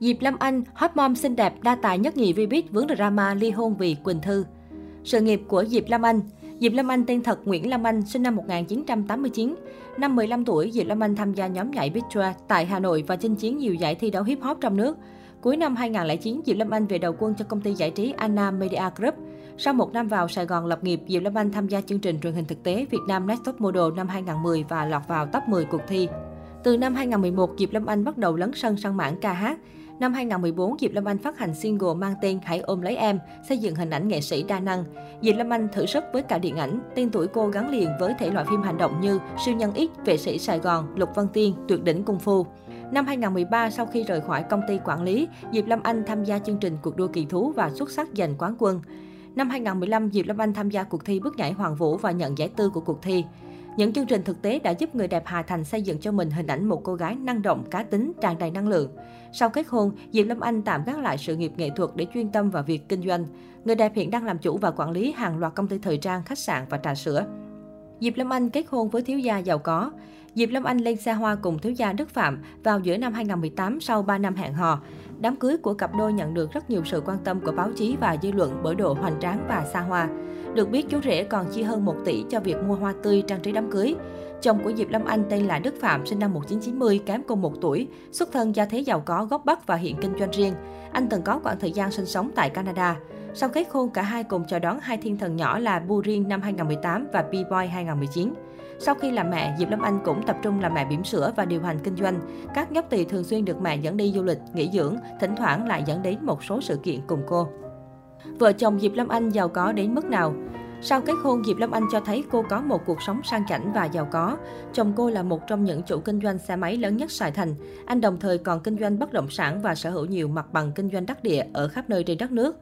Diệp Lâm Anh, hot mom xinh đẹp đa tài nhất nhì Vbiz vướng drama ly hôn vì Quỳnh Thư. Sự nghiệp của Diệp Lâm Anh Diệp Lâm Anh tên thật Nguyễn Lâm Anh, sinh năm 1989. Năm 15 tuổi, Diệp Lâm Anh tham gia nhóm nhảy Big tại Hà Nội và chinh chiến nhiều giải thi đấu hip hop trong nước. Cuối năm 2009, Diệp Lâm Anh về đầu quân cho công ty giải trí Anna Media Group. Sau một năm vào Sài Gòn lập nghiệp, Diệp Lâm Anh tham gia chương trình truyền hình thực tế Việt Nam Next Top Model năm 2010 và lọt vào top 10 cuộc thi. Từ năm 2011, Diệp Lâm Anh bắt đầu lấn sân sang mảng ca hát. Năm 2014, Diệp Lâm Anh phát hành single mang tên Hãy ôm lấy em, xây dựng hình ảnh nghệ sĩ đa năng. Diệp Lâm Anh thử sức với cả điện ảnh, tên tuổi cô gắn liền với thể loại phim hành động như Siêu nhân X, Vệ sĩ Sài Gòn, Lục Văn Tiên, Tuyệt đỉnh Cung Phu. Năm 2013, sau khi rời khỏi công ty quản lý, Diệp Lâm Anh tham gia chương trình cuộc đua kỳ thú và xuất sắc giành quán quân. Năm 2015, Diệp Lâm Anh tham gia cuộc thi bước nhảy Hoàng Vũ và nhận giải tư của cuộc thi. Những chương trình thực tế đã giúp người đẹp Hà Thành xây dựng cho mình hình ảnh một cô gái năng động, cá tính, tràn đầy năng lượng. Sau kết hôn, Diệp Lâm Anh tạm gác lại sự nghiệp nghệ thuật để chuyên tâm vào việc kinh doanh. Người đẹp hiện đang làm chủ và quản lý hàng loạt công ty thời trang, khách sạn và trà sữa. Diệp Lâm Anh kết hôn với thiếu gia giàu có. Diệp Lâm Anh lên xe hoa cùng thiếu gia Đức Phạm vào giữa năm 2018 sau 3 năm hẹn hò. Đám cưới của cặp đôi nhận được rất nhiều sự quan tâm của báo chí và dư luận bởi độ hoành tráng và xa hoa. Được biết, chú rể còn chi hơn 1 tỷ cho việc mua hoa tươi trang trí đám cưới. Chồng của Diệp Lâm Anh tên là Đức Phạm, sinh năm 1990, kém cô 1 tuổi, xuất thân gia thế giàu có, gốc Bắc và hiện kinh doanh riêng. Anh từng có khoảng thời gian sinh sống tại Canada. Sau kết hôn, cả hai cùng chào đón hai thiên thần nhỏ là Burin năm 2018 và B-Boy 2019. Sau khi làm mẹ, Diệp Lâm Anh cũng tập trung làm mẹ bỉm sữa và điều hành kinh doanh. Các nhóc tỳ thường xuyên được mẹ dẫn đi du lịch, nghỉ dưỡng, thỉnh thoảng lại dẫn đến một số sự kiện cùng cô. Vợ chồng Diệp Lâm Anh giàu có đến mức nào? Sau kết hôn, Diệp Lâm Anh cho thấy cô có một cuộc sống sang chảnh và giàu có. Chồng cô là một trong những chủ kinh doanh xe máy lớn nhất Sài Thành. Anh đồng thời còn kinh doanh bất động sản và sở hữu nhiều mặt bằng kinh doanh đắc địa ở khắp nơi trên đất nước.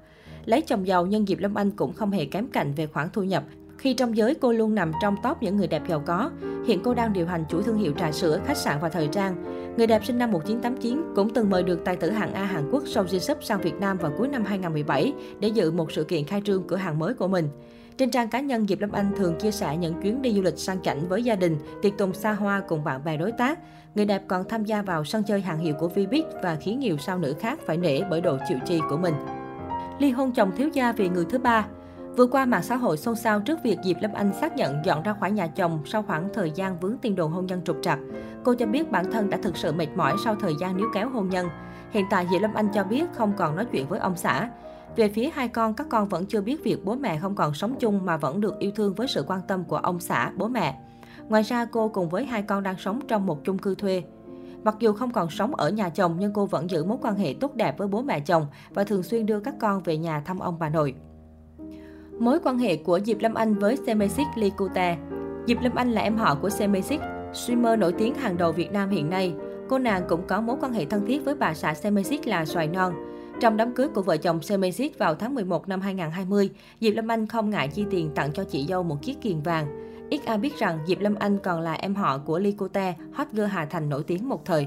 Lấy chồng giàu nhưng Diệp Lâm Anh cũng không hề kém cạnh về khoản thu nhập. Khi trong giới cô luôn nằm trong top những người đẹp giàu có. Hiện cô đang điều hành chuỗi thương hiệu trà sữa, khách sạn và thời trang. Người đẹp sinh năm 1989 cũng từng mời được tài tử hạng A Hàn Quốc Song Ji Sup sang Việt Nam vào cuối năm 2017 để dự một sự kiện khai trương cửa hàng mới của mình. Trên trang cá nhân, Diệp Lâm Anh thường chia sẻ những chuyến đi du lịch sang chảnh với gia đình, tiệc tùng xa hoa cùng bạn bè đối tác. Người đẹp còn tham gia vào sân chơi hàng hiệu của Vbiz và khiến nhiều sao nữ khác phải nể bởi độ chịu chi của mình. Ly hôn chồng thiếu gia vì người thứ ba Vừa qua, mạng xã hội xôn xao trước việc Diệp Lâm Anh xác nhận dọn ra khỏi nhà chồng sau khoảng thời gian vướng tin đồn hôn nhân trục trặc. Cô cho biết bản thân đã thực sự mệt mỏi sau thời gian níu kéo hôn nhân. Hiện tại, Diệp Lâm Anh cho biết không còn nói chuyện với ông xã. Về phía hai con, các con vẫn chưa biết việc bố mẹ không còn sống chung mà vẫn được yêu thương với sự quan tâm của ông xã, bố mẹ. Ngoài ra, cô cùng với hai con đang sống trong một chung cư thuê. Mặc dù không còn sống ở nhà chồng nhưng cô vẫn giữ mối quan hệ tốt đẹp với bố mẹ chồng và thường xuyên đưa các con về nhà thăm ông bà nội. Mối quan hệ của Diệp Lâm Anh với Semesic Likute Diệp Lâm Anh là em họ của Semesic, streamer nổi tiếng hàng đầu Việt Nam hiện nay. Cô nàng cũng có mối quan hệ thân thiết với bà xã Semesic là Xoài Non. Trong đám cưới của vợ chồng Semesic vào tháng 11 năm 2020, Diệp Lâm Anh không ngại chi tiền tặng cho chị dâu một chiếc kiềng vàng. Ít ai biết rằng Diệp Lâm Anh còn là em họ của Ly Cô Te, hot girl Hà Thành nổi tiếng một thời.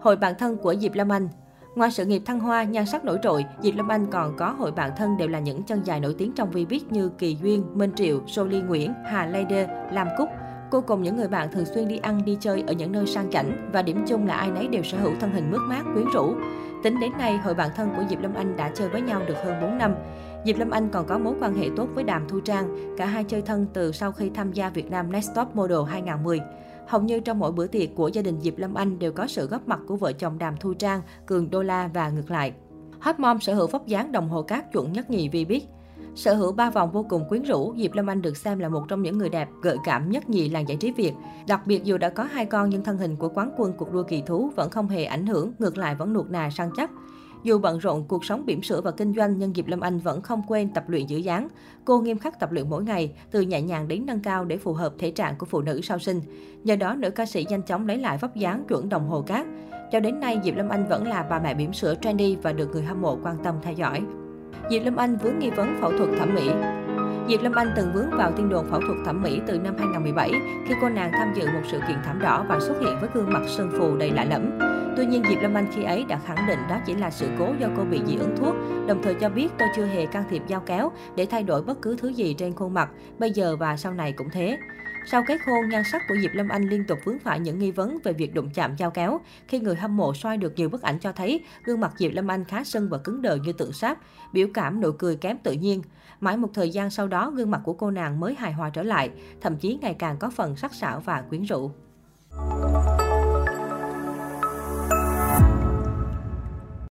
Hội bạn thân của Diệp Lâm Anh Ngoài sự nghiệp thăng hoa, nhan sắc nổi trội, Diệp Lâm Anh còn có hội bạn thân đều là những chân dài nổi tiếng trong vi biết như Kỳ Duyên, Minh Triệu, sô ly Nguyễn, Hà Lê Đê, Lam Cúc. Cô cùng những người bạn thường xuyên đi ăn, đi chơi ở những nơi sang chảnh và điểm chung là ai nấy đều sở hữu thân hình mướt mát, quyến rũ. Tính đến nay, hội bạn thân của Diệp Lâm Anh đã chơi với nhau được hơn 4 năm. Diệp Lâm Anh còn có mối quan hệ tốt với Đàm Thu Trang, cả hai chơi thân từ sau khi tham gia Việt Nam Next Top Model 2010. Hầu như trong mỗi bữa tiệc của gia đình Diệp Lâm Anh đều có sự góp mặt của vợ chồng Đàm Thu Trang, Cường Đô La và ngược lại. Hot Mom sở hữu vóc dáng đồng hồ cát chuẩn nhất nhì vì biết. Sở hữu ba vòng vô cùng quyến rũ, Diệp Lâm Anh được xem là một trong những người đẹp gợi cảm nhất nhì làng giải trí Việt. Đặc biệt dù đã có hai con nhưng thân hình của quán quân cuộc đua kỳ thú vẫn không hề ảnh hưởng, ngược lại vẫn nuột nà săn chắc. Dù bận rộn cuộc sống bỉm sữa và kinh doanh, nhưng Diệp Lâm Anh vẫn không quên tập luyện giữ dáng. Cô nghiêm khắc tập luyện mỗi ngày, từ nhẹ nhàng đến nâng cao để phù hợp thể trạng của phụ nữ sau sinh. Nhờ đó, nữ ca sĩ nhanh chóng lấy lại vóc dáng chuẩn đồng hồ cát. Cho đến nay, Diệp Lâm Anh vẫn là bà mẹ bỉm sữa trendy và được người hâm mộ quan tâm theo dõi. Diệp Lâm Anh vướng nghi vấn phẫu thuật thẩm mỹ. Diệp Lâm Anh từng vướng vào tin đồn phẫu thuật thẩm mỹ từ năm 2017 khi cô nàng tham dự một sự kiện thảm đỏ và xuất hiện với gương mặt sơn phù đầy lạ lẫm. Tuy nhiên, Diệp Lâm Anh khi ấy đã khẳng định đó chỉ là sự cố do cô bị dị ứng thuốc, đồng thời cho biết tôi chưa hề can thiệp dao kéo để thay đổi bất cứ thứ gì trên khuôn mặt, bây giờ và sau này cũng thế. Sau kết hôn, nhan sắc của Diệp Lâm Anh liên tục vướng phải những nghi vấn về việc đụng chạm giao kéo. Khi người hâm mộ soi được nhiều bức ảnh cho thấy, gương mặt Diệp Lâm Anh khá sưng và cứng đờ như tượng sáp, biểu cảm nụ cười kém tự nhiên. Mãi một thời gian sau đó, gương mặt của cô nàng mới hài hòa trở lại, thậm chí ngày càng có phần sắc sảo và quyến rũ.